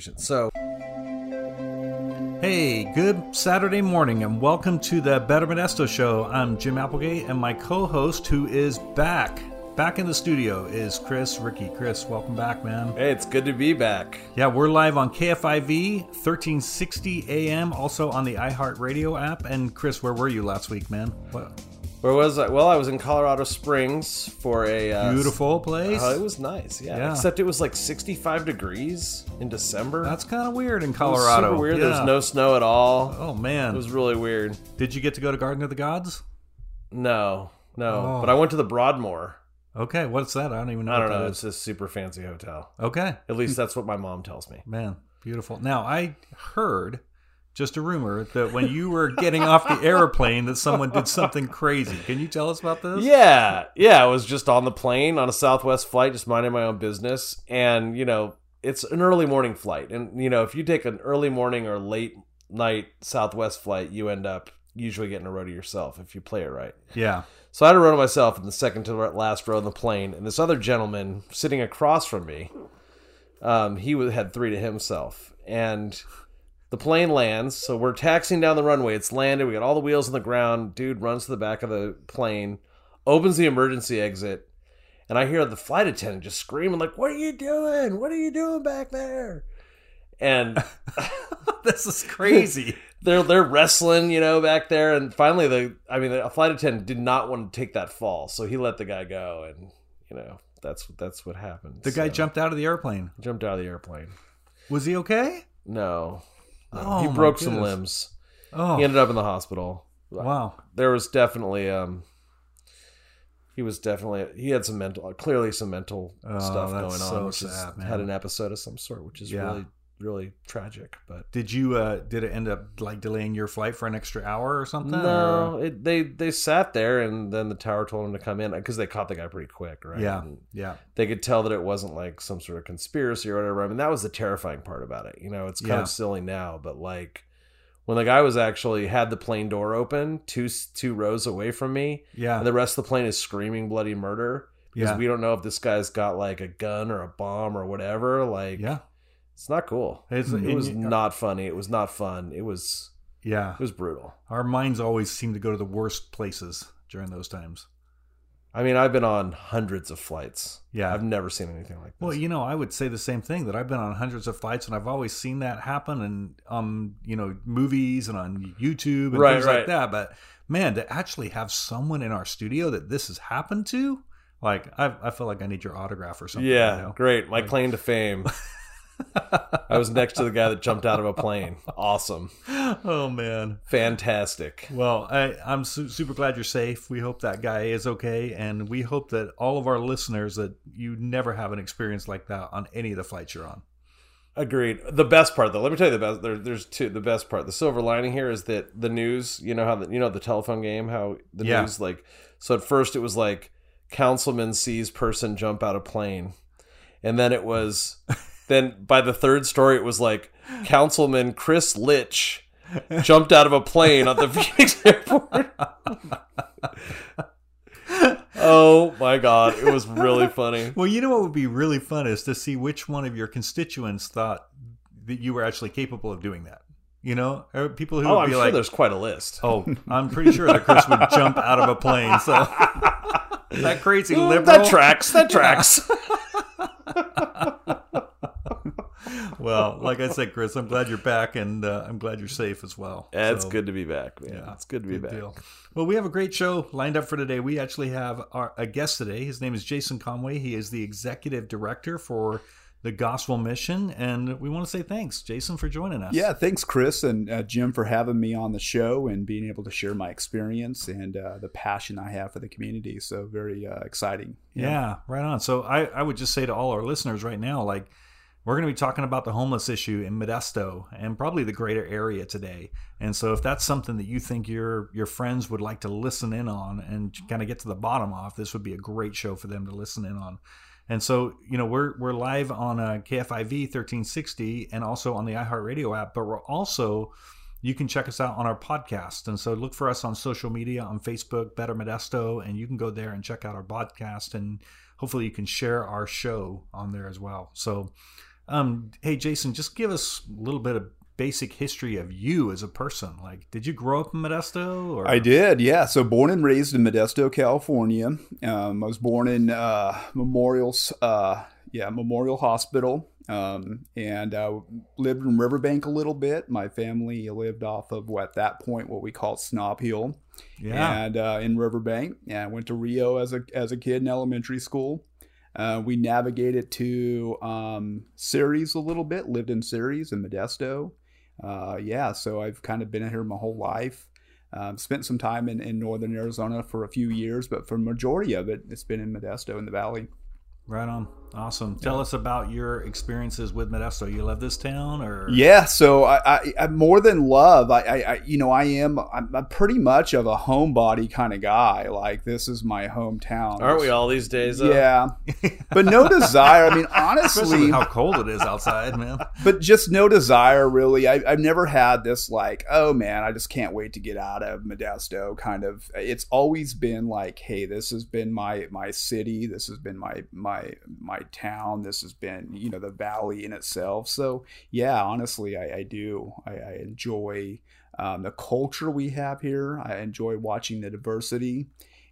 So, Hey, good Saturday morning, and welcome to the Better Modesto Show. I'm Jim Applegate, and my co-host, who is back, back in the studio, is Chris Ricky. Chris, welcome back, man. hey, it's good to be back. Yeah, we're live on KFIV 1360 AM, also on the iHeartRadio app. And Chris, where were you last week, man? What Where was I? Well, I was in Colorado Springs for a uh, beautiful place. Uh, it was nice, yeah. Yeah. Except it was like 65 degrees in December. That's kind of weird in It was Colorado. super weird. Yeah. was no snow at all. Oh man, It was really weird. did you get to go to Garden of the Gods? No, no. Oh. But I went to the Broadmoor. Okay, what's that? I don't even know. I don't know. that It's this super fancy hotel. Okay, At least that's what my mom tells me. Man, beautiful. Now, I heard just a rumor that when you were getting off the airplane that someone did something crazy. Can you tell us about this? Yeah, yeah. I was just on the plane on a Southwest flight, just minding my own business, and you know, it's an early morning flight, and you know, if you take an early morning or late night Southwest flight, you end up usually getting a row to yourself if you play it right. Yeah. So I had a row to myself in the second to last row on the plane, and this other gentleman sitting across from me, um, he had three to himself, and the plane lands. So we're taxiing down the runway. It's landed. We got all the wheels on the ground. Dude runs to the back of the plane, opens the emergency exit, and I hear the flight attendant just screaming like, "What are you doing? What are you doing back there?" And this is crazy. they're they're wrestling, you know, back there. And finally, the I mean, the flight attendant did not want to take that fall, so he let the guy go, and you know, that's that's what happened. the guy jumped out of the airplane. jumped out of the airplane. Was he okay? No, no. Oh, he broke some limbs. Oh, He ended up in the hospital. wow. There was definitely um. He was definitely he had some mental clearly some mental Oh, stuff going on, so which is, sad, man. had an episode of some sort, which is Yeah. really really tragic. But Did you? uh Did it end up like delaying your flight for an extra hour or something? No, or- it, they they sat there, and then the tower told them to come in because they caught the guy pretty quick, right? Yeah. And Yeah. they could tell that it wasn't like some sort of conspiracy or whatever. I mean, that was the terrifying part about it. You know, it's kind Yeah. of silly now, but like when the guy was actually had the plane door open, two two rows away from me, Yeah. and the rest of the plane is screaming bloody murder because Yeah. we don't know if this guy's got like a gun or a bomb or whatever. Like, Yeah. It's not cool. It's- it was and- not funny. It was not fun. It was Yeah. it was brutal. Our minds always seem to go to the worst places during those times. I mean, I've been on hundreds of flights. Yeah. I've never seen anything like this. Well, you know, I would say the same thing that I've been on hundreds of flights and I've always seen that happen and um, you know, movies and on YouTube and Right, things right. like that. But man, to actually have someone in our studio that this has happened to, like I, I feel like I need your autograph or something. yeah, you know? great. My claim to fame. I was next to the guy that jumped out of a plane. Awesome. oh man. Fantastic. Well, I, I'm su- super glad you're safe. We hope that guy is okay, and we hope that all of our listeners that you never have an experience like that on any of the flights you're on. Agreed. The best part, though, let me tell you the best. There, there's two. The best part, the silver lining here is that the news. You know how the, you know the telephone game. How the Yeah. news like. So at first it was like councilman sees person jump out of plane, and then it was, then by the third story it was like councilman Chris Litch jumped out of a plane at the Phoenix airport. oh my god, it was really funny. Well, you know what would be really fun is to see which one of your constituents thought that you were actually capable of doing that. You know, people who Oh, would I'm be sure like, there's quite a list. "Oh, I'm pretty sure that Chris would jump out of a plane." So that crazy Mm, liberal. That tracks. That tracks. well, like I said, Chris, I'm glad you're back, and uh, I'm glad you're safe as well. Yeah, it's So- good to be back, man. Yeah, it's good to be Good back. deal. Well, we have a great show lined up for today. We actually have our, a guest today. His name is Jason Conway. He is the executive director for the Gospel Mission, and we want to say thanks, Jason, for joining us. Yeah, thanks, Chris and uh, Jim, for having me on the show and being able to share my experience and uh, the passion I have for the community. So very uh, exciting. Yeah, right on. So I, I would just say to all our listeners right now, like we're going to be talking about the homeless issue in Modesto and probably the greater area today. And so if that's something that you think your your friends would like to listen in on and kind of get to the bottom of, this would be a great show for them to listen in on. And so, you know, we're we're live on uh, KFIV 1360 and also on the iHeartRadio app, but we're also you can check us out on our podcast. And so look for us on social media on Facebook, Better Modesto, and you can go there and check out our podcast and hopefully you can share our show on there as well. So Um, hey, Jason, just give us a little bit of basic history of you as a person. Like, did you grow up in Modesto? Or? I did, yeah. So born and raised in Modesto, California. Um, I was born in uh, Memorial's, uh, yeah, Memorial Hospital, um, and uh, lived in Riverbank a little bit. My family lived off of what at that point what we called Snob Hill, Yeah. and uh, in Riverbank. And I went to Rio as a as a kid in elementary school. Uh, we navigated to um, Ceres a little bit. Lived in Ceres in Modesto. Uh, yeah, so I've kind of been here my whole life. Um, spent some time in, in northern Arizona for a few years, but for majority of it, it's been in Modesto in the valley. Right on. Awesome. Tell us about your experiences with Modesto. You love this town, or Yeah, so I, I, I more than love. I, I, I, you know, I am. I'm, I'm pretty much of a homebody kind of guy. Like this is my hometown. Aren't we all these days? Though? Yeah, but no desire. I mean, honestly, how cold it is outside, man. but just no desire really. I, I've never had this like, oh man, I just can't wait to get out of Modesto. Kind of. It's always been like, hey, this has been my my city. This has been my my my town. This has been you know the valley in itself. So yeah, honestly, I, I do. I, I enjoy um, the culture we have here. I enjoy watching the diversity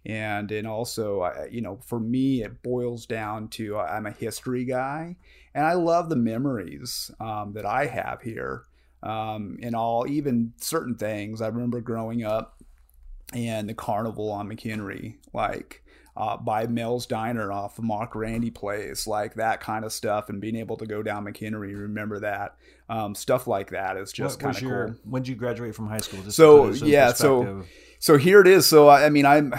and and also I- you know for me it boils down to I'm a history guy and I love the memories um, that I have here um, and all even certain things I remember growing up and the carnival on McHenry like uh, by Mel's Diner off of Mark Randy Place, like that kind of stuff, and being able to go down McHenry, remember that um, stuff like that is just kind of cool. When did you graduate from high school? Just So, put this in yeah, so- So here it is. So I, I mean, I'm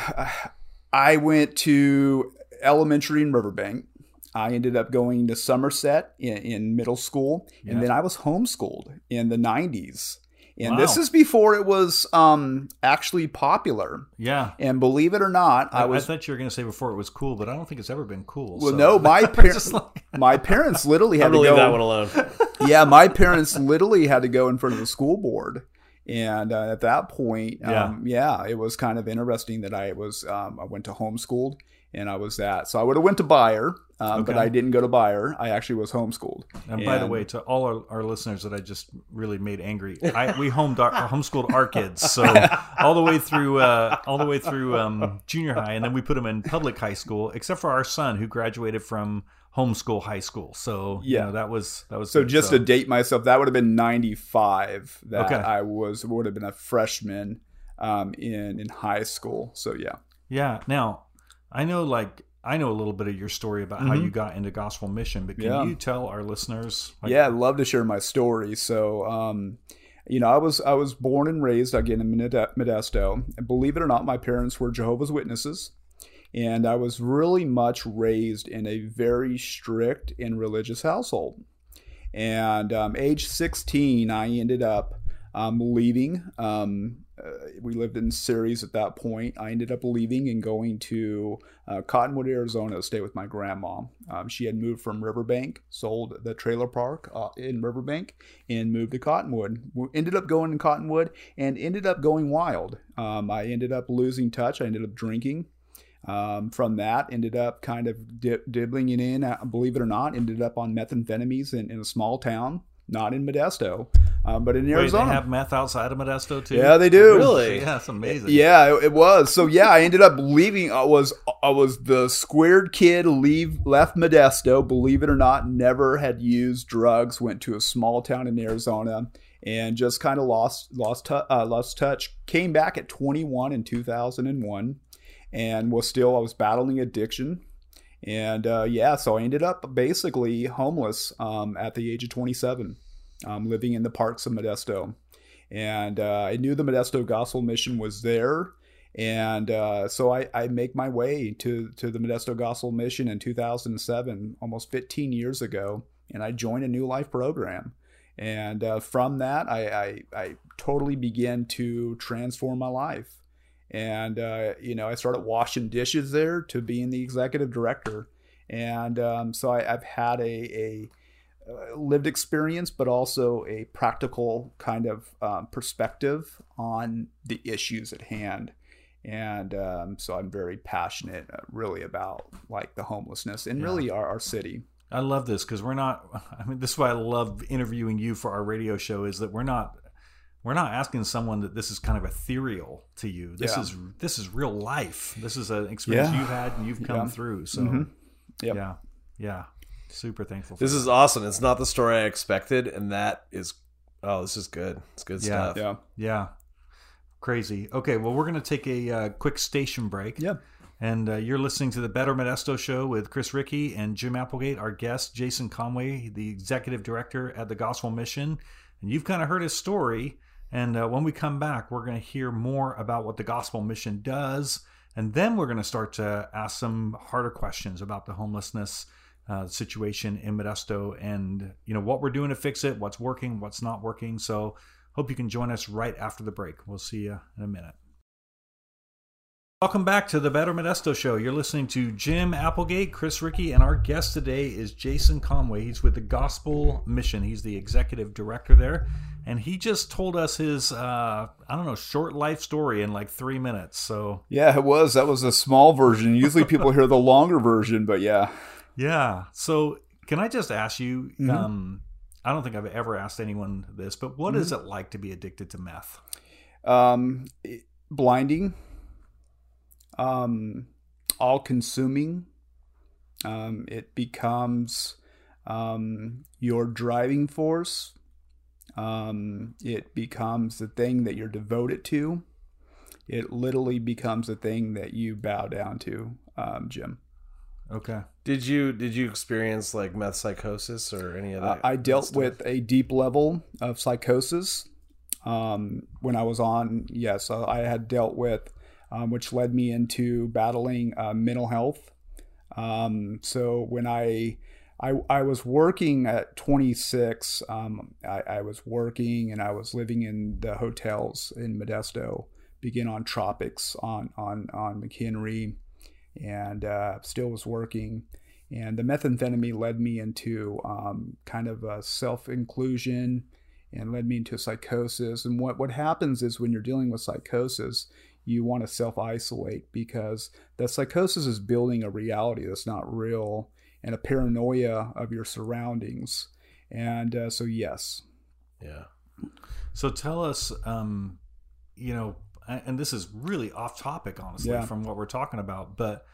I went to elementary in Riverbank. I ended up going to Somerset in, in middle school, Yeah. and then I was homeschooled in the '90s. And Wow. this is before it was um, actually popular. yeah. And believe it or not, I, I was I thought you were going to say before it was cool, but I don't think it's ever been cool. well. so- No, my Just parents, like- my parents literally had to gonna go. that one alone. yeah, my parents literally had to go in front of the school board. And uh, at that point, um, yeah. it was kind of interesting that I was um, I went to homeschooled and I was that. So I would have went to Beyer, um, but I didn't go to Beyer. I actually was homeschooled. And by the way, to all our, our listeners that I just really made angry, I, we homed our, homeschooled our kids, so all the way through uh, all the way through um, junior high, and then we put them in public high school, except for our son who graduated from homeschool high school. So you Yeah. know, that was that was So good. just to date myself, that would have been '95. That Okay. I was would have been a freshman um, in in high school. So yeah. yeah. Now I know like. I know a little bit of your story about how Mhm. you got into gospel mission, but can Yeah. you tell our listeners? Like, yeah, I'd love to share my story. So, um, you know, I was I was born and raised again in Modesto. And believe it or not, my parents were Jehovah's Witnesses, and I was really much raised in a very strict and religious household. And um, age 16, I ended up um, leaving. Um, uh, we lived in Ceres at that point. I ended up leaving and going to uh, Cottonwood, Arizona, to stay with my grandma. Um, she had moved from Riverbank, sold the trailer park uh, in Riverbank, and moved to Cottonwood. We ended up going to Cottonwood and ended up going wild. Um, I ended up losing touch. I ended up drinking. Um, from that, ended up kind of dip, dibbling it in. uh, Believe it or not, ended up on methamphetamines in, in a small town, not in Modesto, um, but in Wait, Arizona. they have meth outside of Modesto too. yeah, they do. Really? Yeah, that's amazing. Yeah, it, it was. So yeah, I ended up leaving. I was I was the squared kid. Leave left Modesto. Believe it or not, never had used drugs. Went to a small town in Arizona and just kind of lost lost tu- uh, lost touch. Came back at 21 in 2001, and was still I was battling addiction. And uh, yeah, so I ended up basically homeless um, at the age of 27, um, living in the parks of Modesto. And uh, I knew the Modesto Gospel Mission was there, and uh, so I, I make my way to to the Modesto Gospel Mission in 2007, almost 15 years ago, and I joined a New Life program, and uh, from that I, I I totally began to transform my life, and uh, you know I started washing dishes there to being the executive director, and um, so I, I've had a a lived experience, but also a practical kind of um, perspective on the issues at hand. And um, so I'm very passionate, uh, really, about like the homelessness and Yeah. really our, our city. I love this because we're not. I mean, this is why I love interviewing you for our radio show. Is that we're not we're not asking someone that this is kind of ethereal to you. This Yeah. is this is real life. This is an experience Yeah. you've had and you've come Yeah. through. So Mhm. Yep. yeah, yeah, super thankful. For This is awesome. It's not the story I expected, and that is oh, this is good. It's good Yeah. stuff. Yeah. yeah, crazy. Okay, well, we're gonna take a uh, quick station break. Yeah. And uh, you're listening to the Better Modesto Show with Chris Ricky and Jim Applegate, our guest, Jason Conway, the executive director at the Gospel Mission. And you've kind of heard his story. And uh, when we come back, we're going to hear more about what the Gospel Mission does. And then we're going to start to ask some harder questions about the homelessness uh, situation in Modesto and, you know, what we're doing to fix it, what's working, what's not working. So hope you can join us right after the break. We'll see you in a minute. Welcome back to the Better Modesto Show. You're listening to Jim Applegate, Chris Ricky, and our guest today is Jason Conway. He's with the Gospel Mission. He's the executive director there, and he just told us his uh, I don't know short life story in like three minutes. So Yeah, it was. That was a small version. Usually people hear the longer version, but yeah. Yeah. So can I just ask you? Mhm. Um, I don't think I've ever asked anyone this, but what is it like to be addicted to meth? Um, it- blinding, um, all consuming. Um, it becomes um, your driving force. Um, it becomes the thing that you're devoted to. It literally becomes the thing that you bow down to, um, Jim. Okay. Did you did you experience like meth psychosis or any of Uh, that? I dealt stuff? with a deep level of psychosis um, when I was on. Yes, uh, I had dealt with, um, which led me into battling uh, mental health. Um, so when I, I I was working at 26, um, I, I was working and I was living in the hotels in Modesto. Begin on Tropics on on on McHenry, and uh, still was working. And the methamphetamine led me into um, kind of a self-inclusion and led me into psychosis. And what, what happens is when you're dealing with psychosis you want to self-isolate because the psychosis is building a reality that's not real and a paranoia of your surroundings. And uh, so yes. Yeah. So tell us, um, you know, and this is really off topic, honestly, Yeah. from what we're talking about, but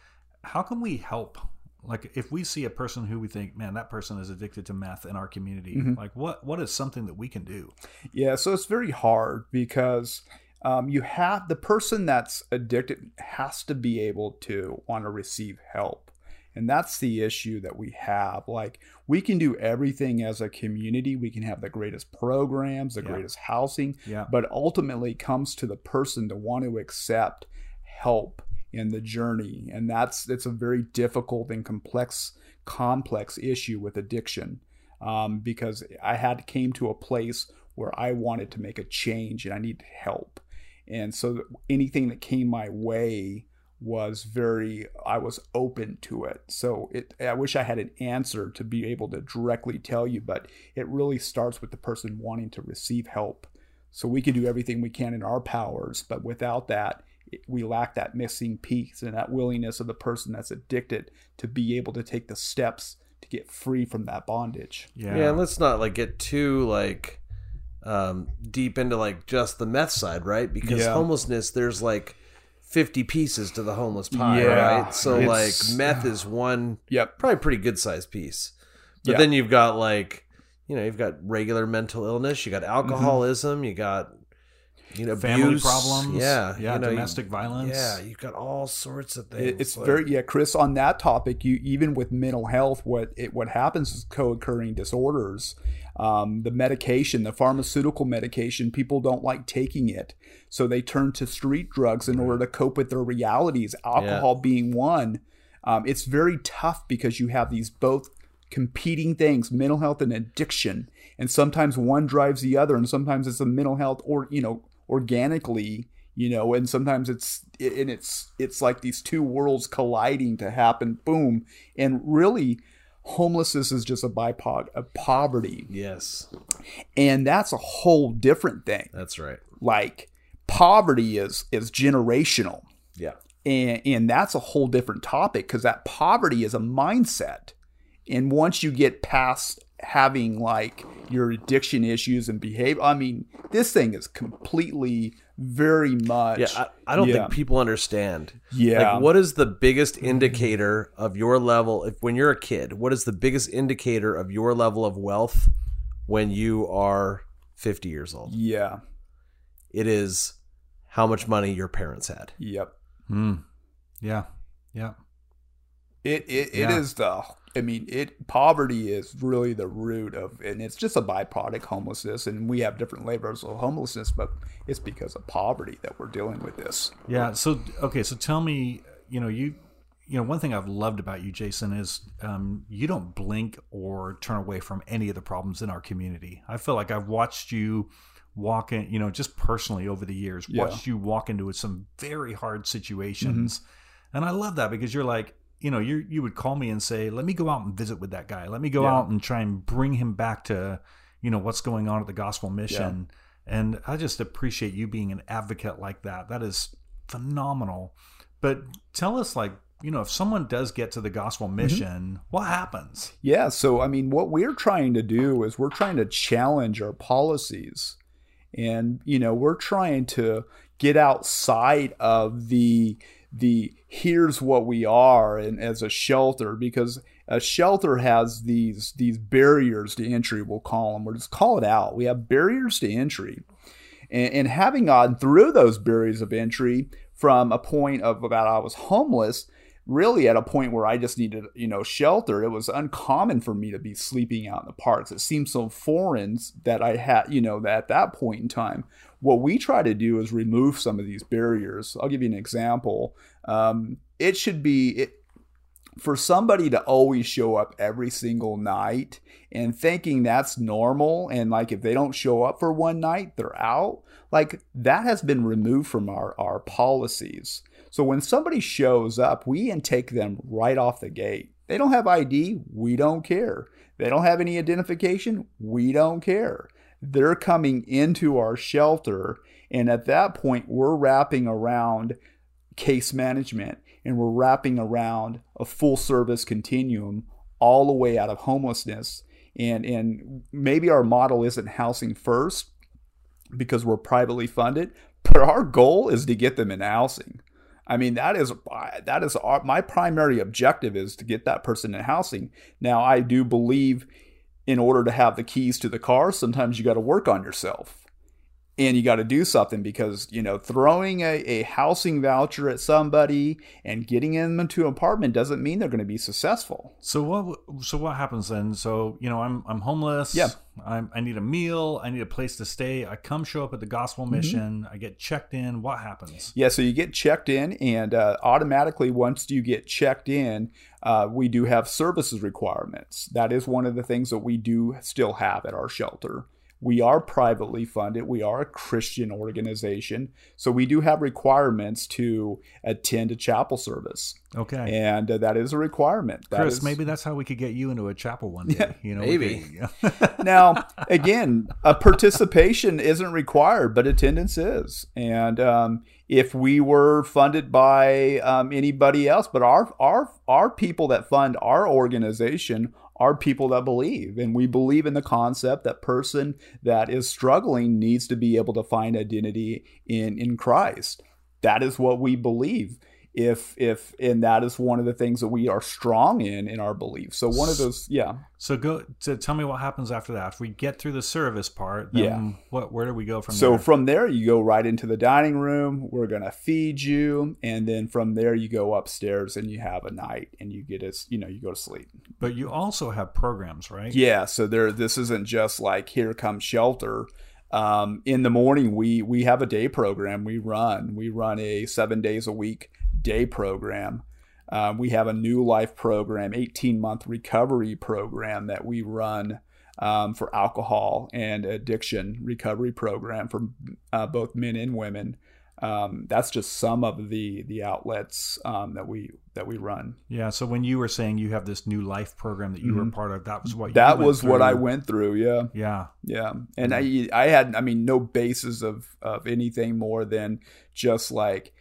how can we help? Like, if we see a person who we think, man, that person is addicted to meth in our community, Mhm. like, what what is something that we can do? Yeah, so it's very hard because um, you have the person that's addicted has to be able to want to receive help. And that's the issue that we have. Like, we can do everything as a community. We can have the greatest programs, the Yeah. greatest housing, Yeah. but ultimately it comes to the person to want to accept help in the journey and that's it's a very difficult and complex complex issue with addiction um, because i had came to a place where i wanted to make a change and i needed help and so anything that came my way was very i was open to it so it i wish i had an answer to be able to directly tell you but it really starts with the person wanting to receive help so we can do everything we can in our powers, but without that, we lack that missing piece and that willingness of the person that's addicted to be able to take the steps to get free from that bondage. Yeah. Yeah, and let's not like get too like um deep into like just the meth side, right? Because Yeah. homelessness there's like 50 pieces to the homeless pie, Yeah, right? So like meth is one Yep. probably pretty good sized piece. But Yeah. then you've got like you know, you've got regular mental illness, you got Mm-hmm. alcoholism, you got you know, Family abuse. problems. Yeah, Yeah. you know, you- domestic violence. Yeah, you've got all sorts of things. It's like- very yeah, Chris. On that topic, you even with mental health, what it what happens is co-occurring disorders. Um, the medication, the pharmaceutical medication, people don't like taking it, so they turn to street drugs in order to cope with their realities. Alcohol being one. Um, it's very tough because you have these both competing things, mental health and addiction, and sometimes one drives the other, and sometimes it's a mental health or you know organically you know and sometimes it's and it's it's like these two worlds colliding to happen boom. And really homelessness is just a byproduct of poverty. Yes, and that's a whole different thing. That's right. like poverty is is generational. Yeah. and and that's a whole different topic because that poverty is a mindset. And once you get past having like your addiction issues and behavior, I mean, this thing is completely very much. Yeah, I, I don't Yeah. think people understand. Yeah. Like, what is the biggest indicator of your level? If when you're a kid, what is the biggest indicator of your level of wealth when you are 50 years old? yeah. It is how much money your parents had. Yep. Hmm. Yeah. Yeah. It it, it Yeah. is the I mean it poverty is really the root of and it's just a byproduct homelessness and we have different levels of homelessness but it's because of poverty that we're dealing with this. Yeah. So okay. So tell me, you know, you, you know, one thing I've loved about you, Jason, is um, you don't blink or turn away from any of the problems in our community. I feel like I've watched you walk in, you know, just personally over the years, Yeah. watched you walk into some very hard situations, and I love that because you're like. You know, you you would call me and say, "Let me go out and visit with that guy. Let me go Yeah. out and try and bring him back to, you know, what's going on at the gospel mission." And I just appreciate you being an advocate like that. That is phenomenal. But tell us, like, you know, if someone does get to the gospel mm-hmm. mission, what happens? Yeah, so I mean, what we're trying to do is we're trying to challenge our policies, and you know, we're trying to get outside of the the here's what we are and as a shelter because a shelter has these these barriers to entry. We'll call them. We'll just call it out. We have barriers to entry, and, and having gone through those barriers of entry from a point of about I was homeless really at a point where I just needed, you know, shelter. It was uncommon for me to be sleeping out in the parks. It seemed so foreign that I had, you know, that at that point in time, what we try to do is remove some of these barriers. I'll give you an example. Um, it should be it, for somebody to always show up every single night and thinking that's normal and like if they don't show up for one night they're out like that has been removed from our our policies so when somebody shows up we intake them right off the gate they don't have id we don't care they don't have any identification we don't care they're coming into our shelter and at that point we're wrapping around case management and we're wrapping around a full service continuum all the way out of homelessness. And and maybe our model isn't housing first because we're privately funded but our goal is to get them in housing. I mean that is that is our, my primary objective is to get that person in housing. Now i do believe in order to have the keys to the car sometimes you got to work on yourself and you got to do something because you know throwing a, a housing voucher at somebody and getting them into an apartment doesn't mean they're going to be successful So what? So what happens then? So you know, I'm I'm homeless. Yeah. I'm, I need a meal. I need a place to stay. I come show up at the gospel Mm-hmm. mission. I get checked in. What happens? yeah so you get checked in and uh, automatically once you get checked in uh, we do have services requirements that is one of the things that we do still have at our shelter we are privately funded we are a christian organization so we do have requirements to attend a chapel service Okay. and uh, that is a requirement That Chris, is- maybe that's how we could get you into a chapel one day. you know, maybe. now again a participation isn't required but attendance is and um, if we were funded by um, anybody else but our our our people that fund our organization are people that believe. And we believe in the concept that person that is struggling needs to be able to find identity in in christ. That is what we believe if if and that is one of the things that we are strong in in our belief so one of those yeah so go to tell me what happens after that. If we get through the service part, then Yeah. what? Where do we go from So there? from there, you go right into the dining room. We're gonna feed you, and then from there, you go upstairs and you have a night, and you get us, you know, you go to sleep. but you also have programs, right? Yeah. So there, this isn't just like here comes shelter. Um, in the morning, we we have a day program. We run. We run a seven days a week day program. Uh, we have a new life program, 18 month recovery program that we run um, for alcohol and addiction recovery program for uh, both men and women. Um, that's just some of the the outlets um, that we that we run. Yeah. So when you were saying you have this new life program that you were part of, that was what you That was what I went through. Yeah. Yeah. Yeah, and I I had I mean no basis of of anything more than just like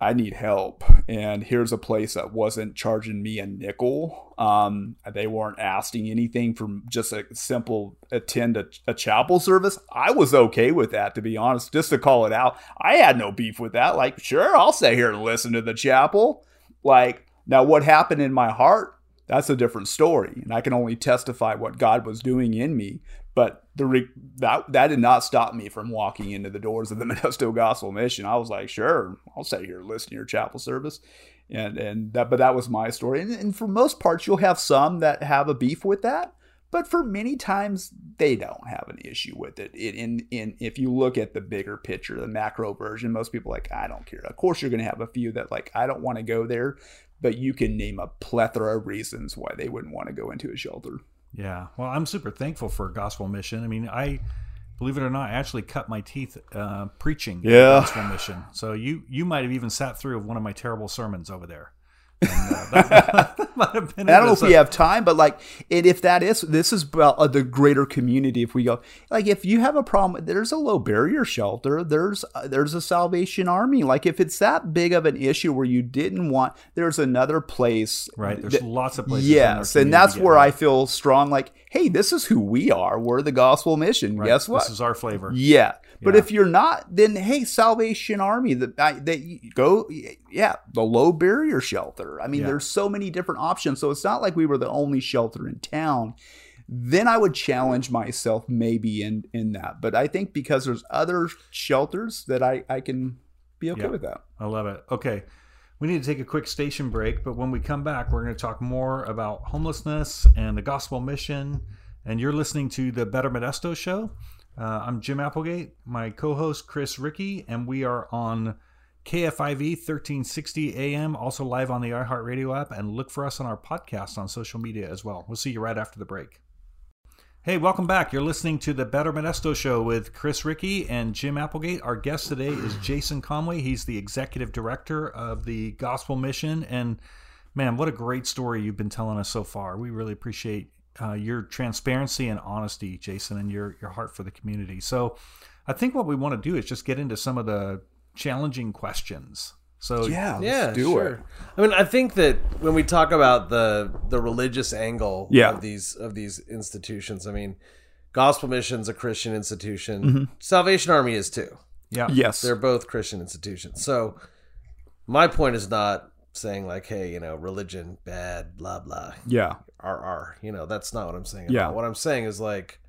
I need help. And here's a place that wasn't charging me a nickel. Um, they weren't asking anything from just a simple attend a, a, chapel service. I was okay with that, to be honest, just to call it out. I had no beef with that. Like, sure, I'll stay here and listen to the chapel. Like, now what happened in my heart? That's a different story. And I can only testify what God was doing in me. But the re- that that did not stop me from walking into the doors of the Modesto Gospel Mission. I was like, sure, I'll stay here, listen to your chapel service, and and that. But that was my story. And, and for most parts, you'll have some that have a beef with that. But for many times, they don't have an issue with it. it in in if you look at the bigger picture, the macro version, most people like I don't care. Of course, you're going to have a few that like I don't want to go there, but you can name a plethora of reasons why they wouldn't want to go into a shelter. Yeah. Well, I'm super thankful for Gospel Mission. I mean, I believe it or not, I actually cut my teeth uh, preaching yeah. Gospel Mission. So you you might have even sat through one of my terrible sermons over there. And, uh, that, that might have been I don't know if we have time, but like, and if that is, this is about uh, the greater community. If we go, like, if you have a problem, there's a low barrier shelter. There's uh, there's a Salvation Army. Like, if it's that big of an issue where you didn't want, there's another place. Right. There's that, lots of places. Yes, and that's where I feel strong. Like, hey, this is who we are. We're the Gospel Mission. Right. Guess what? This is our flavor. Yeah. But yeah. if you're not, then hey, Salvation Army, that that go, yeah, the low barrier shelter. I mean, yeah. there's so many different options. So it's not like we were the only shelter in town. Then I would challenge myself maybe in in that. But I think because there's other shelters that I I can be okay yeah. with that. I love it. Okay. We need to take a quick station break, but when we come back, we're going to talk more about homelessness and the gospel mission. And you're listening to the Better Modesto show. Uh, I'm Jim Applegate, my co host Chris Ricky, and we are on KFIV 1360 AM, also live on the iHeartRadio app, and look for us on our podcast on social media as well. We'll see you right after the break. Hey, welcome back. You're listening to the Better Modesto Show with Chris Ricky and Jim Applegate. Our guest today is Jason Conway. He's the executive director of the Gospel Mission. And man, what a great story you've been telling us so far. We really appreciate uh, your transparency and honesty, Jason, and your your heart for the community. So, I think what we want to do is just get into some of the challenging questions. So yeah, yeah, do sure. it. I mean, I think that when we talk about the the religious angle yeah. of these of these institutions, I mean, Gospel Mission's a Christian institution. Mm-hmm. Salvation Army is too. Yeah. Yes. They're both Christian institutions. So my point is not saying like, hey, you know, religion bad, blah blah. Yeah. RR. You know, that's not what I'm saying. Yeah. What I'm saying is like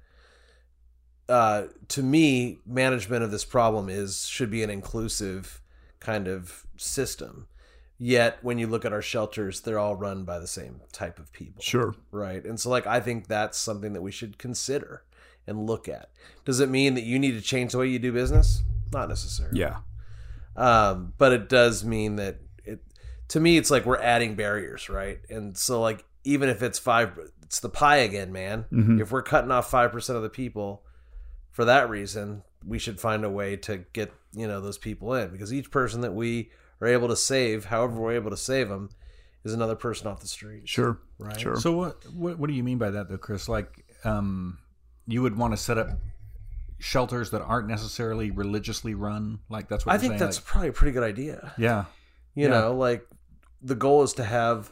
uh to me, management of this problem is should be an inclusive kind of system. Yet when you look at our shelters, they're all run by the same type of people. Sure. Right. And so like I think that's something that we should consider and look at. Does it mean that you need to change the way you do business? Not necessarily. Yeah. Um, but it does mean that to me it's like we're adding barriers right? And so like even if it's five it's the pie again man. Mm-hmm. if we're cutting off 5% of the people for that reason we should find a way to get you know those people in. Because each person that we are able to save however we're able to save them is another person off the street. Sure right? sure. So what what, what do you mean by that though chris? Like um you would want to set up shelters that aren't necessarily religiously run? Like that's what i think saying. that's like, probably a pretty good idea. Yeah. You yeah. know like the goal is to have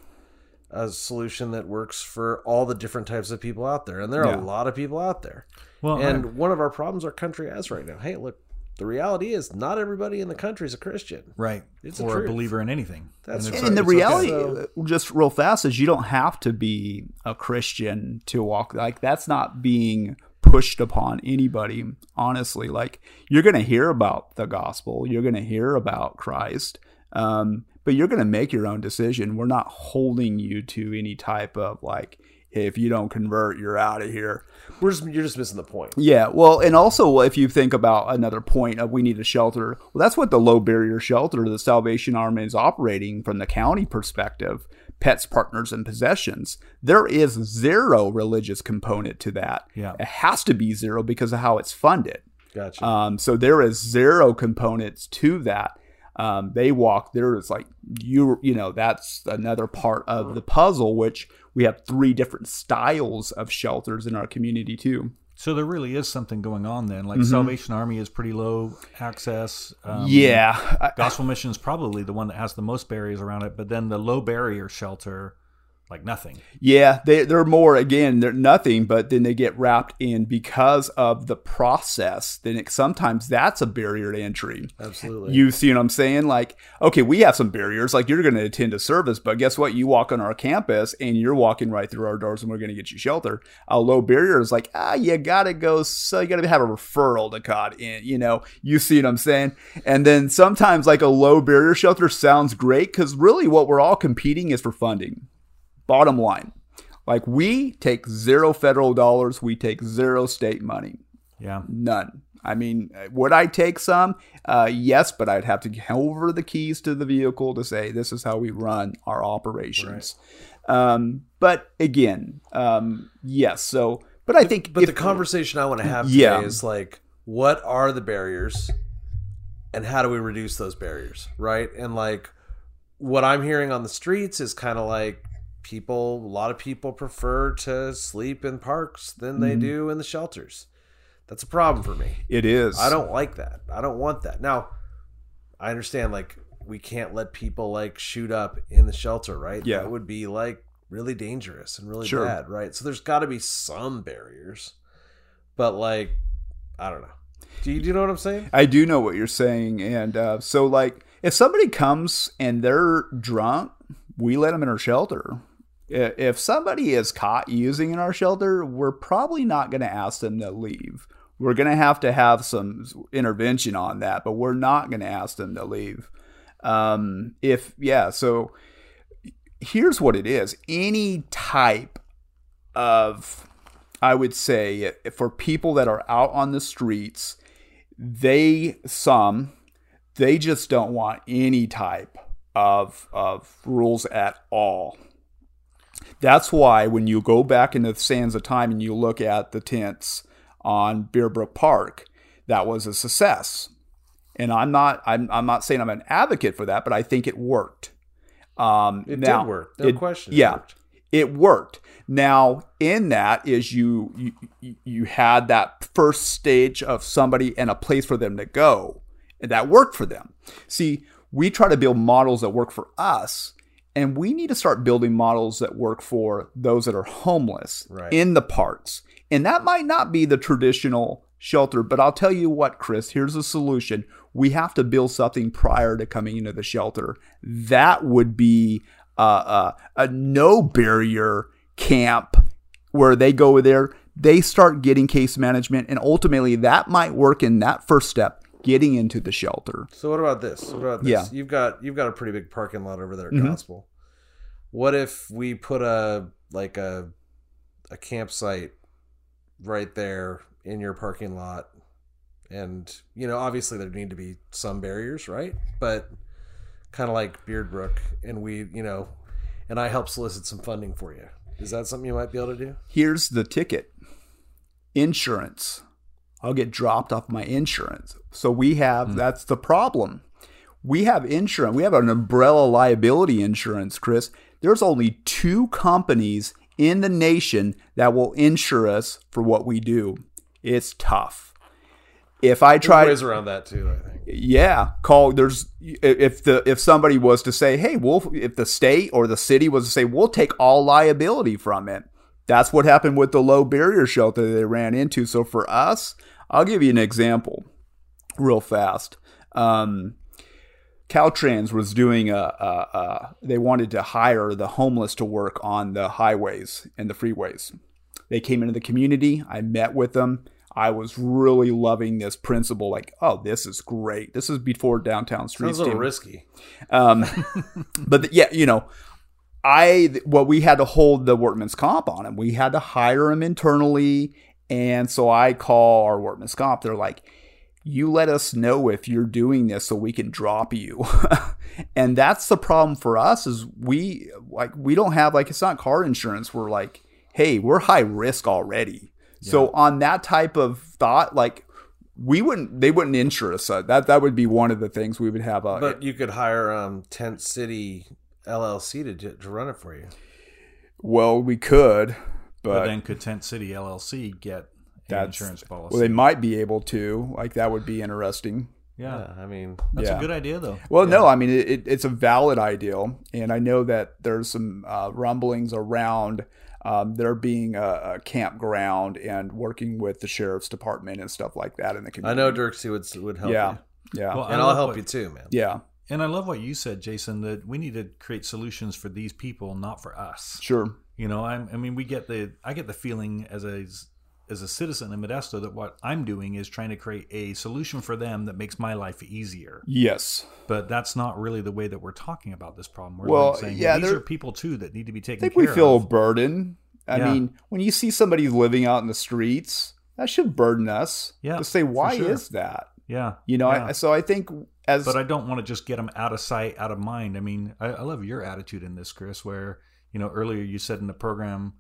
a solution that works for all the different types of people out there, and there are yeah. a lot of people out there. Well, and I, one of our problems our country has right now. Hey, look, the reality is not everybody in the country is a Christian, right? It's or a, a believer in anything. That's and, right. and the reality, okay. just real fast, is you don't have to be a Christian to walk. Like that's not being pushed upon anybody. Honestly, like you're going to hear about the gospel, you're going to hear about Christ. Um, but you're going to make your own decision. We're not holding you to any type of like, if you don't convert, you're out of here. We're just, you're just missing the point. Yeah. Well, and also if you think about another point of we need a shelter, well, that's what the low barrier shelter, the Salvation Army is operating from the county perspective. Pets, partners, and possessions. There is zero religious component to that. Yeah. It has to be zero because of how it's funded. Gotcha. Um, so there is zero components to that um, they walk there is like you you know that's another part of the puzzle which we have three different styles of shelters in our community too So there really is something going on then. Mm-hmm. Like Salvation Army is pretty low access. Um, yeah, Gospel Mission is probably the one that has the most barriers around it, but then the low barrier shelter, like nothing. Yeah, they they're more again, they're nothing, but then they get wrapped in because of the process. Then it, sometimes that's a barrier to entry. Absolutely. You see what I'm saying? Like, okay, we have some barriers. Like, you're going to attend a service, but guess what? You walk on our campus and you're walking right through our doors, and we're going to get you shelter. A low barrier is like, ah, you got to go. So you got to have a referral to God in. You know, you see what I'm saying? And then sometimes like a low barrier shelter sounds great because really what we're all competing is for funding. Bottom line, like we take zero federal dollars, we take zero state money. Yeah. None. I mean, would I take some? Uh, yes, but I'd have to hand over the keys to the vehicle to say this is how we run our operations. Um, but again, um, yes. So, but I think, But if- the conversation I want to have today Yeah. is like, what are the barriers, and how do we reduce those barriers, right? And like, what I'm hearing on the streets is kind of like people. A lot of people prefer to sleep in parks than they Mm-hmm. do in the shelters. That's a problem for me. it is. I don't like that. I don't want that. Now, I understand like we can't let people like shoot up in the shelter, right? Yeah. That would be like really dangerous and really Sure. bad, right? So there's got to be some barriers. But like I don't know. Do you, do you know what I'm saying? I do know what you're saying, and uh, so like if somebody comes and they're drunk, we let them in our shelter. If somebody is caught using in our shelter, we're probably not going to ask them to leave. We're going to have to have some intervention on that, but we're not going to ask them to leave. Um, if yeah, so here's what it is: any type of, I would say, for people that are out on the streets they some they just don't want any type of of rules at all that's why when you go back into the sands of time and you look at the tents on Beard Brook Park that was a success and I'm not I'm, I'm not saying I'm an advocate for that but I think it worked um It now, did work. No it- question. it yeah worked. it worked. Now, in that is you, you you had that first stage of somebody and a place for them to go, and that worked for them. See, we try to build models that work for us, and we need to start building models that work for those that are homeless Right. in the parks. And that might not be the traditional shelter, but I'll tell you what, Chris, here's a solution. We have to build something prior to coming into the shelter. That would be uh, uh, a no barrier camp where they go there, they start getting case management, and ultimately that might work in that first step, getting into the shelter. So what about this? What about this? Yeah. Mm-hmm. You've got you've got a pretty big parking lot over there at Gospel. What if we put a like a a campsite right there in your parking lot? And you know, obviously there need to be some barriers, right? But kind of like Beard Brook, and we, you know, and I help solicit some funding for you. Is that something you might be able to do? Here's the ticket insurance. I'll get dropped off my insurance. So we have hmm. that's the problem. We have insurance. We have an umbrella liability insurance, Chris. There's only two companies in the nation that will insure us for what we do. It's tough. If I There's try ways around that too. I think. yeah, call. There's if the if somebody was to say, hey, we'll if the state or the city was to say, we'll take all liability from it. That's what happened with the low barrier shelter they ran into. So for us, I'll give you an example, real fast. Um, Caltrans was doing a, a, a they wanted to hire the homeless to work on the highways and the freeways. They came into the community. I met with them. I was really loving this principle. Like, oh, this is great. This is before downtown street. Sounds a little risky. Um, but the- yeah, you know, I well, we had to hold the workman's comp on him. We had to hire him internally, and so I call our workman's comp. They're like, "You let us know if you're doing this, so we can drop you." and that's the problem for us is we like we don't have like it's not car insurance. We're like, hey, we're high risk already. So on that type of thought, like we wouldn't, they wouldn't insure us. Uh, that that would be one of the things we would have. A, But you could hire um Tent City LLC to to run it for you. Well, we could, But but, then could Tent City LLC get That's- insurance policy. Well, they might be able to. Like that would be interesting. yeah. Yeah, I mean, That's Yeah. a good idea, though. Well, no, I mean it, it, it's a valid ideal, and I know that there's some uh, rumblings around um, there being a, a campground and working with the sheriff's department and stuff like that in the community. I know Dirksey would would help Yeah, you, yeah, Well, and I I'll help what- you too, man. yeah, And I love what you said, Jason, that we need to create solutions for these people, not for us. sure, You know, I'm, I mean, we get the, I get the feeling as a, as a citizen in Modesto that what I'm doing is trying to create a solution for them that makes my life easier. yes, But that's not really the way that we're talking about this problem. We're Well, like saying, yeah, well, these are people too that need to be taken I think we feel a of. burden. I Yeah. mean, when you see somebody living out in the streets, that should burden us. Yeah, to say why sure. is that? Yeah. You know, yeah. I, so I think as but I don't want to just get them out of sight, out of mind. I mean, I, I love your attitude in this, Chris. Where you know earlier you said in the program,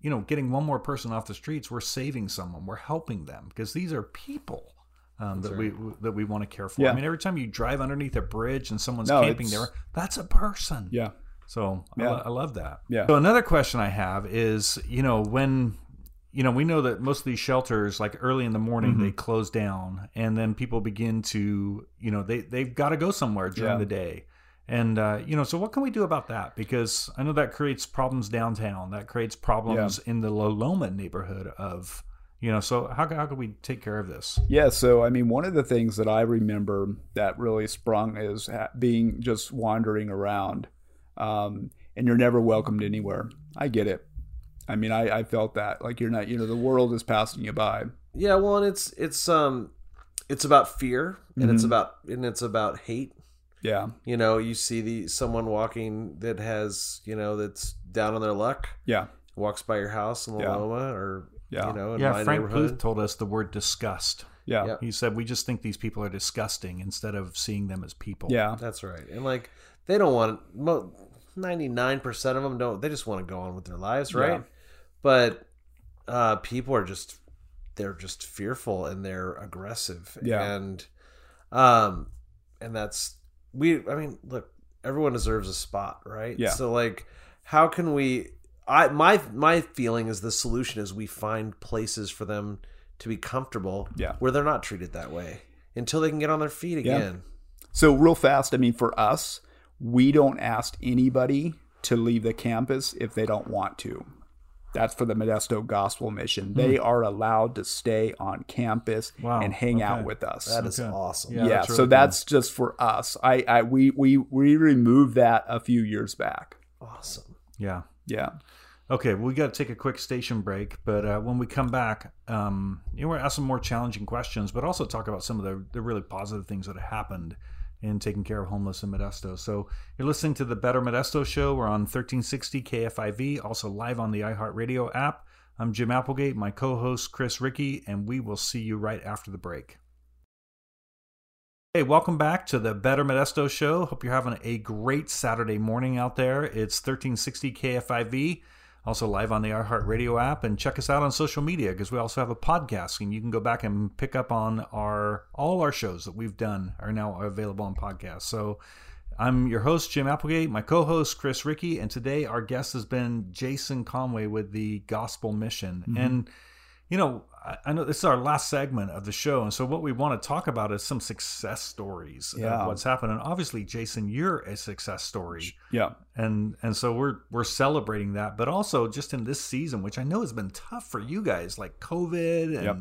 you know, getting one more person off the streets, we're saving someone, we're helping them because these are people um, that we that we want to care for. Yeah. I mean, every time you drive underneath a bridge and someone's No, camping there, that's a person. yeah, So I, Yeah. lo- I love that. Yeah. So another question I have is, you know, when you know we know that most of these shelters, like early in the morning, Mm-hmm. they close down, and then people begin to, you know, they they've got to go somewhere during Yeah. the day. And uh, you know, so what can we do about that? Because I know that creates problems downtown. That creates problems in the La Loma neighborhood of, you know. So how how can we take care of this? Yeah, so I mean, one of the things that I remember that really sprung is being just wandering around, um, and you're never welcomed anywhere. I get it. I mean, I, I felt that like you're not, you know, the world is passing you by. Yeah, well, and it's it's um, it's about fear, and it's Mhm. about and it's about hate. Yeah, You know, you see the someone walking that has you know that's down on their luck, yeah, walks by your house in Yeah. Loma, or Yeah. you know, in yeah, my Frank neighborhood. Bluth told us the word disgust. yeah, Yeah. He said we just think these people are disgusting instead of seeing them as people. yeah, That's right, and like they don't want ninety nine percent of them don't. They just want to go on with their lives, right? Yeah. But uh, people are just they're just fearful and they're aggressive, Yeah. and um, and that's we. I mean, look, everyone deserves a spot, right? Yeah. So like, how can we? I my my feeling is the solution is we find places for them to be comfortable, Yeah. where they're not treated that way until they can get on their feet Yeah. again. So real fast, I mean, for us, we don't ask anybody to leave the campus if they don't want to. That's for the Modesto Gospel Mission. They are allowed to stay on campus Wow, and hang out with us. That is Okay. awesome. Yeah, yeah, that's really so cool. that's just for us. I, I we we we removed that a few years back. Awesome. Yeah. Yeah. Okay, well, we got to take a quick station break, but uh, when we come back, um, you know, we're ask some more challenging questions, but also talk about some of the, the really positive things that have happened in taking care of homeless in Modesto. So you're listening to the Better Modesto Show. We're on 1360 KFIV, also live on the iHeartRadio app. I'm Jim Applegate, my co-host Chris Ricci, and we will see you right after the break. Hey, welcome back to the Better Modesto Show. Hope you're having a great Saturday morning out there. It's 1360 KFIV, also live on the iHeartRadio app, and check us out on social media because we also have a podcast, and you can go back and pick up on our all our shows that we've done are now available on podcast. So. I'm your host, Jim Applegate, my co host, Chris Ricci, and today our guest has been Jason Conway with the Gospel Mission. Mm-hmm. And you know, I- know this is our last segment of the show, and so what we want to talk about is some success stories Yeah. of what's happened. And obviously, Jason, you're a success story, Yeah. and and so we're we're celebrating that. But also, just in this season, which I know has been tough for you guys, like COVID and Yep.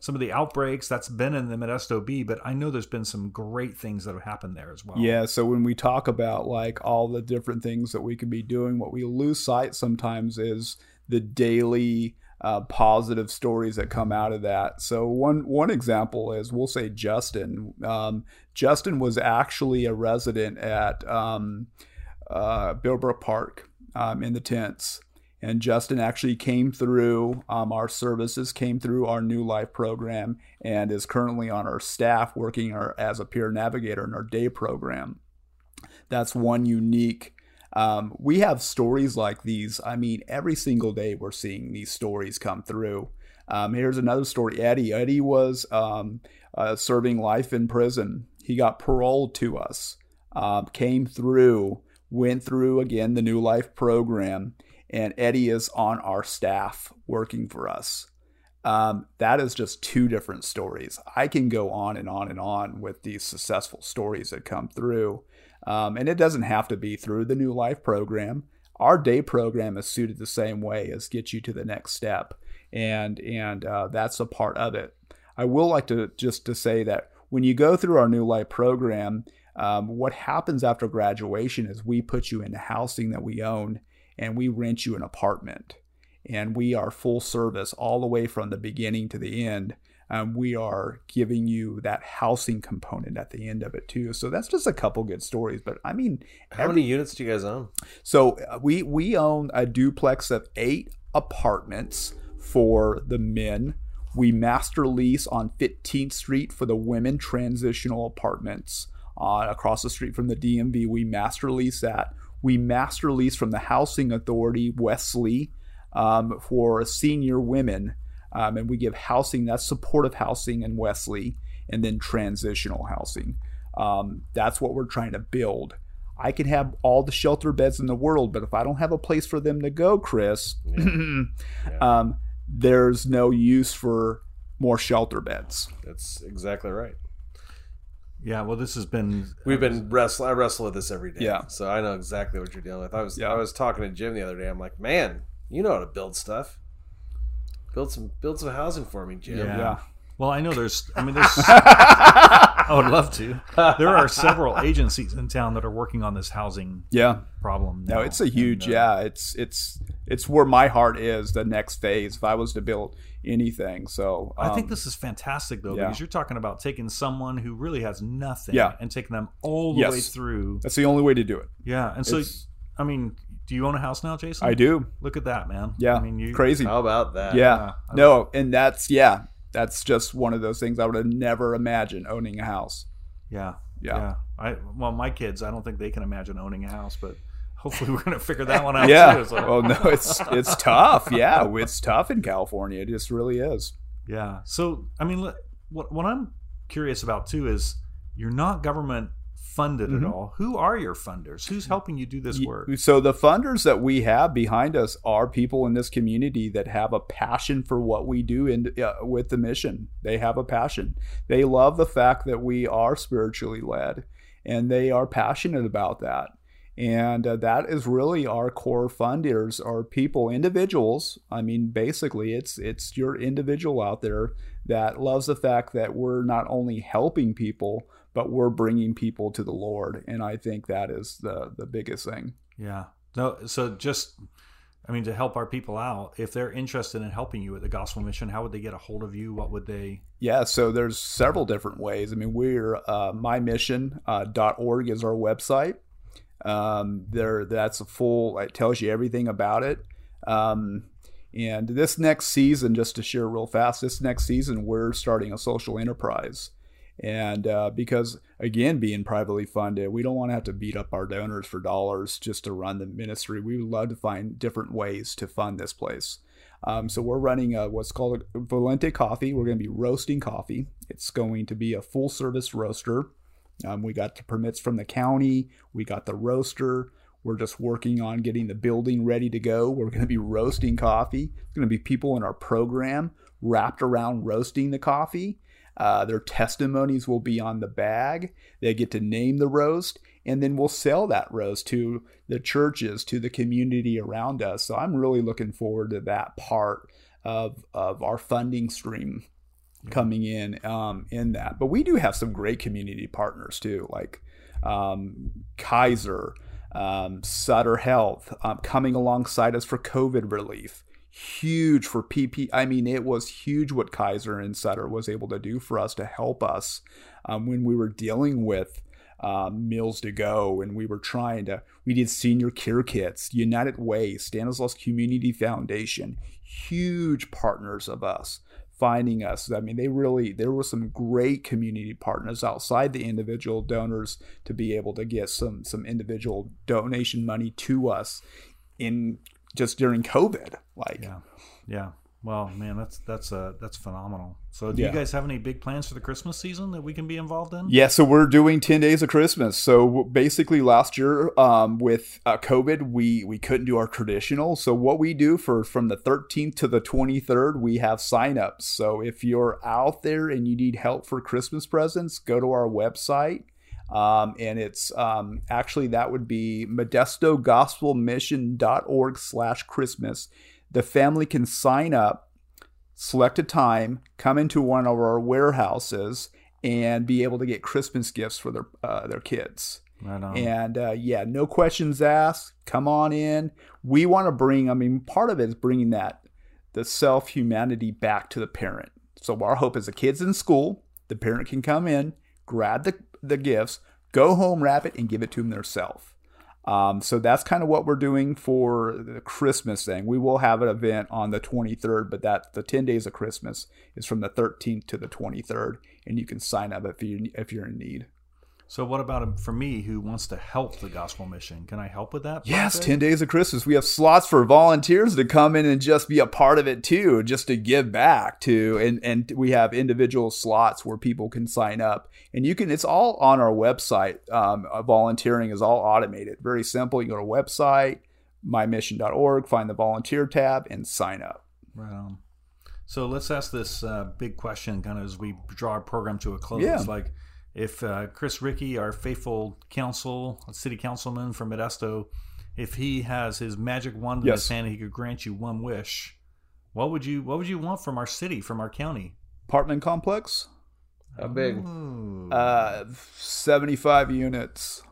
some of the outbreaks that's been in the Modesto Bee. But I know there's been some great things that have happened there as well. Yeah, so when we talk about like all the different things that we could be doing, what we lose sight sometimes is the daily uh, positive stories that come out of that. So one one example is we'll say Justin. Um, Justin was actually a resident at um, uh, Beard Brook Park um, in the tents. And Justin actually came through um, our services, came through our New Life program, and is currently on our staff working our, as a peer navigator in our day program. That's one unique. Um, we have stories like these. I mean, every single day we're seeing these stories come through. Um, here's another story. Eddie. Eddie was um, uh, serving life in prison. He got paroled to us. Um, came through, went through again the New Life program, and Eddie is on our staff working for us. Um, that is just two different stories. I can go on and on and on with these successful stories that come through. Um, and it doesn't have to be through the New Life program. Our day program is suited the same way as get you to the next step, and and uh, that's a part of it. I will like to just to say that when you go through our New Life program, um, what happens after graduation is we put you into housing that we own, and we rent you an apartment, and we are full service all the way from the beginning to the end um, we are giving you that housing component at the end of it too. So that's just a couple good stories. But I mean, how every, many units do you guys own? So uh, we we own a duplex of eight apartments for the men. We master lease on 15th Street for the women transitional apartments. Uh, across the street from the DMV, we master lease that. We master lease from the Housing Authority, Wesley, um, for senior women um, and we give housing that's supportive housing in Wesley, and then transitional housing. Um, that's what we're trying to build. I can have all the shelter beds in the world, but if I don't have a place for them to go, Chris, yeah. yeah. Um, there's no use for more shelter beds. That's exactly right. Yeah, well, this has been we've been wrestle. I wrestle with this every day. Yeah, so I know exactly what you're dealing with. I was yeah. I was talking to Jim the other day. I'm like, man, you know how to build stuff. Build some build some housing for me, Jim. Yeah. yeah. Well, I know there's. I mean, there's. I would love to. There are several agencies in town that are working on this housing. Yeah. Problem. Now. No, it's a huge. And, uh, yeah, it's it's it's where my heart is. The next phase, if I was to build anything. So um, I think um, this is fantastic though, yeah. because you're talking about taking someone who really has nothing, yeah. and taking them all the yes. way through. That's the only way to do it. Yeah, and so it's, I mean, do you own a house now, Jason? I do. Look at that, man. Yeah. I mean, you crazy. How about that? Yeah. yeah no, and that's yeah, that's just one of those things I would have never imagined owning a house. Yeah. Yeah. yeah. I well, my kids, I don't think they can imagine owning a house, but hopefully we're gonna figure that one out. yeah. Too, so. Well, no, it's it's tough. Yeah, it's tough in California. It just really is. Yeah. So I mean, what what I'm curious about too is you're not government funded mm-hmm. at all. Who are your funders? Who's helping you do this work? So the funders that we have behind us are people in this community that have a passion for what we do in, uh, with the mission. They have a passion. They love the fact that we are spiritually led, and they are passionate about that. And uh, that is really our core funders are people, individuals. I mean, basically, it's it's your individual out there that loves the fact that we're not only helping people but we're bringing people to the Lord, and I think that is the the biggest thing. Yeah. No. So just. I mean, to help our people out, if they're interested in helping you with the gospel mission, how would they get a hold of you? What would they? Yeah, so there's several different ways. I mean, we're uh, mymission.org uh, is our website. Um, there, that's a full. It tells you everything about it. Um, and this next season, just to share real fast, this next season we're starting a social enterprise. And uh, because, again, being privately funded, we don't want to have to beat up our donors for dollars just to run the ministry. We would love to find different ways to fund this place. Um, so we're running a, what's called a Valente Coffee. We're going to be roasting coffee. It's going to be a full service roaster. Um, we got the permits from the county. We got the roaster. We're just working on getting the building ready to go. We're going to be roasting coffee. It's going to be people in our program wrapped around roasting the coffee. Uh, their testimonies will be on the bag. They get to name the roast, and then we'll sell that roast to the churches, to the community around us. So I'm really looking forward to that part of, of our funding stream coming in um, in that. But we do have some great community partners too, like um, Kaiser, um, Sutter Health, um, coming alongside us for COVID relief huge for PP. I mean, it was huge what Kaiser and Sutter was able to do for us to help us um, when we were dealing with um, meals to go and we were trying to. We did senior care kits, United Way, Stanislaus Community Foundation, huge partners of us finding us. I mean, they really there were some great community partners outside the individual donors to be able to get some some individual donation money to us in just during COVID. Like, yeah, yeah. Well, man, that's that's uh that's phenomenal. So, do Yeah. you guys have any big plans for the Christmas season that we can be involved in? Yeah, so we're doing 10 days of Christmas. So basically last year um, with uh, COVID, we we couldn't do our traditional. So what we do for from the 13th to the 23rd, we have signups. So if you're out there and you need help for Christmas presents, go to our website. Um, and it's um, actually that would be modestogospelmission.org slash Christmas. The family can sign up select a time, come into one of our warehouses, and be able to get Christmas gifts for their uh, their kids. Right on. And uh, yeah, no questions asked. Come on in. We want to bring. I mean, part of it is bringing that the self humanity back to the parent. So our hope is the kids in school, the parent can come in, grab the the gifts, go home, wrap it, and give it to them themselves. Um, so that's kind of what we're doing for the Christmas thing. We will have an event on the 23rd, but that the 10 days of Christmas is from the 13th to the 23rd, and you can sign up if you if you're in need. So, what about um, for me who wants to help the gospel mission? Can I help with that? Yes, project? 10 days of Christmas. We have slots for volunteers to come in and just be a part of it too, just to give back to and and we have individual slots where people can sign up. And you can it's all on our website. Um, uh, volunteering is all automated. Very simple. You go to our website, mymission.org, find the volunteer tab and sign up. Right on. So let's ask this uh, big question, kind of as we draw our program to a close. Yeah. Like, if uh, Chris Ricci, our faithful council, city councilman from Modesto, if he has his magic wand in Yes. his hand, and he could grant you one wish. What would you What would you want from our city, from our county? Apartment complex, How big? Uh, 75 units.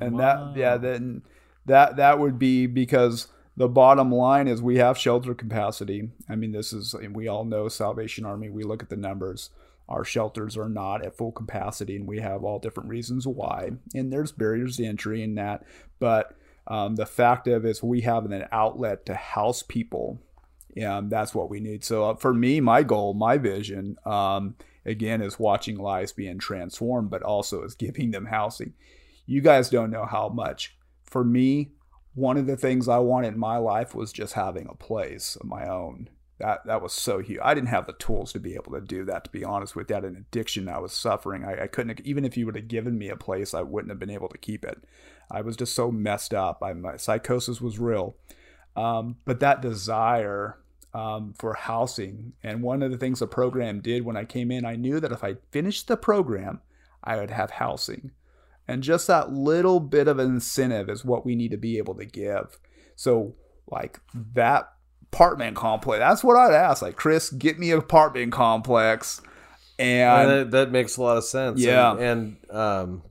And Wow. that yeah, then that that would be because the bottom line is we have shelter capacity. I mean, this is we all know Salvation Army. We look at the numbers. Our shelters are not at full capacity, and we have all different reasons why. And there's barriers to entry in that, but um, the fact of is we have an outlet to house people. and that's what we need. So uh, for me, my goal, my vision, um, again, is watching lives being transformed, but also is giving them housing. You guys don't know how much. For me, one of the things I wanted in my life was just having a place of my own. That that was so huge. I didn't have the tools to be able to do that. To be honest with I an addiction I was suffering. I, I couldn't even if you would have given me a place, I wouldn't have been able to keep it. I was just so messed up. I, my psychosis was real. Um, but that desire um, for housing, and one of the things the program did when I came in, I knew that if I finished the program, I would have housing. And just that little bit of incentive is what we need to be able to give. So, like that apartment complex, that's what I'd ask. Like, Chris, get me an apartment complex. And that, that makes a lot of sense. Yeah. and, and um,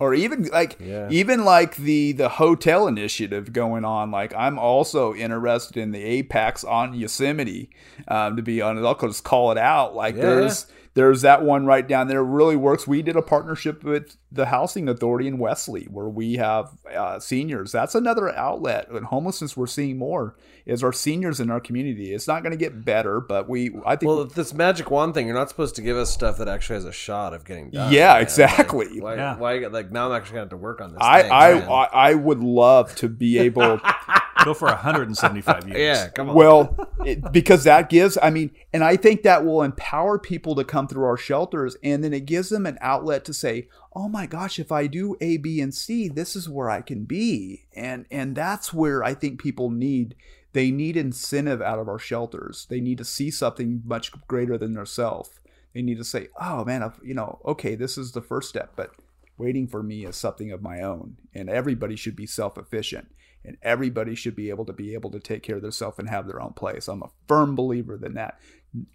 or even like Yeah. even like the the hotel initiative going on like i'm also interested in the apex on yosemite um, to be honest i'll just call it out like Yeah, there's there's that one right down there really works we did a partnership with the housing authority in wesley where we have uh, seniors that's another outlet and homelessness we're seeing more is our seniors in our community it's not going to get better but we i think well, this magic wand thing, you're not supposed to give us stuff that actually has a shot of getting done. Yeah, man. exactly. Like, why, Yeah. why, like now I'm actually gonna have to work on this. I, thing, I. I I would love to be able Go for 175 years. yeah, come on. Well, it, because that gives, I mean, and I think that will empower people to come through our shelters, and then it gives them an outlet to say, "Oh my gosh, if I do A, B, and C, this is where I can be," and and that's where I think people need they need incentive out of our shelters. They need to see something much greater than themselves. They need to say, "Oh man, I've, you know, okay, this is the first step, but." Waiting for me is something of my own, and everybody should be self-efficient and everybody should be able to be able to take care of themselves and have their own place. I'm a firm believer in that.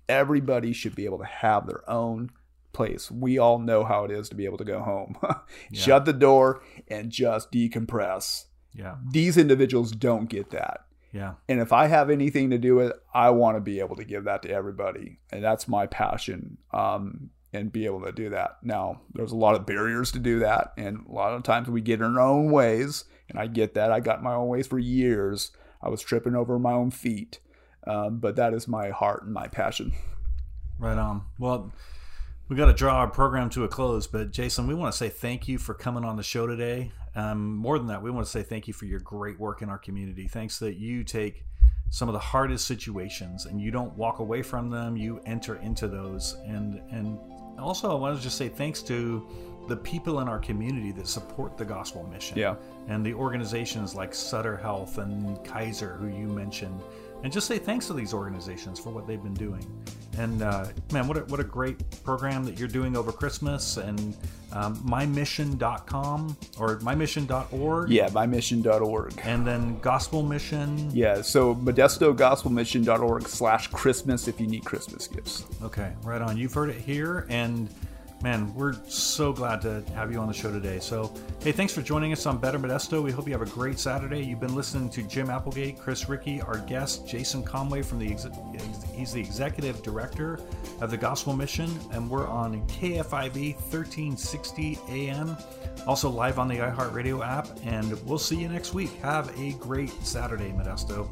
Everybody should be able to have their own place. We all know how it is to be able to go home, shut the door, and just decompress. Yeah. These individuals don't get that. Yeah. And if I have anything to do with it, I want to be able to give that to everybody. And that's my passion. Um, and be able to do that. Now, there's a lot of barriers to do that. And a lot of times we get in our own ways. And I get that. I got my own ways for years. I was tripping over my own feet. Um, but that is my heart and my passion. Right on. Well, we got to draw our program to a close, but Jason, we want to say thank you for coming on the show today. Um, more than that, we want to say thank you for your great work in our community. Thanks that you take some of the hardest situations and you don't walk away from them you enter into those and and also i want to just say thanks to the people in our community that support the gospel mission Yeah. And the organizations like sutter health and kaiser who you mentioned and just say thanks to these organizations for what they've been doing and uh, man what a, what a great program that you're doing over christmas and um, mymission.com or mymission.org Yeah, mymission.org. and then gospel mission Yeah, so modestogospelmission.org slash Christmas if you need Christmas gifts. Okay, right on. You've heard it here, and man, we're so glad to have you on the show today. So, hey, thanks for joining us on Better Modesto. We hope you have a great Saturday. You've been listening to Jim Applegate, Chris Ricci, our guest, Jason Conway from the he's the executive director of the Gospel Mission, and we're on KFIV 1360 AM, also live on the iHeartRadio app. And we'll see you next week. Have a great Saturday, Modesto.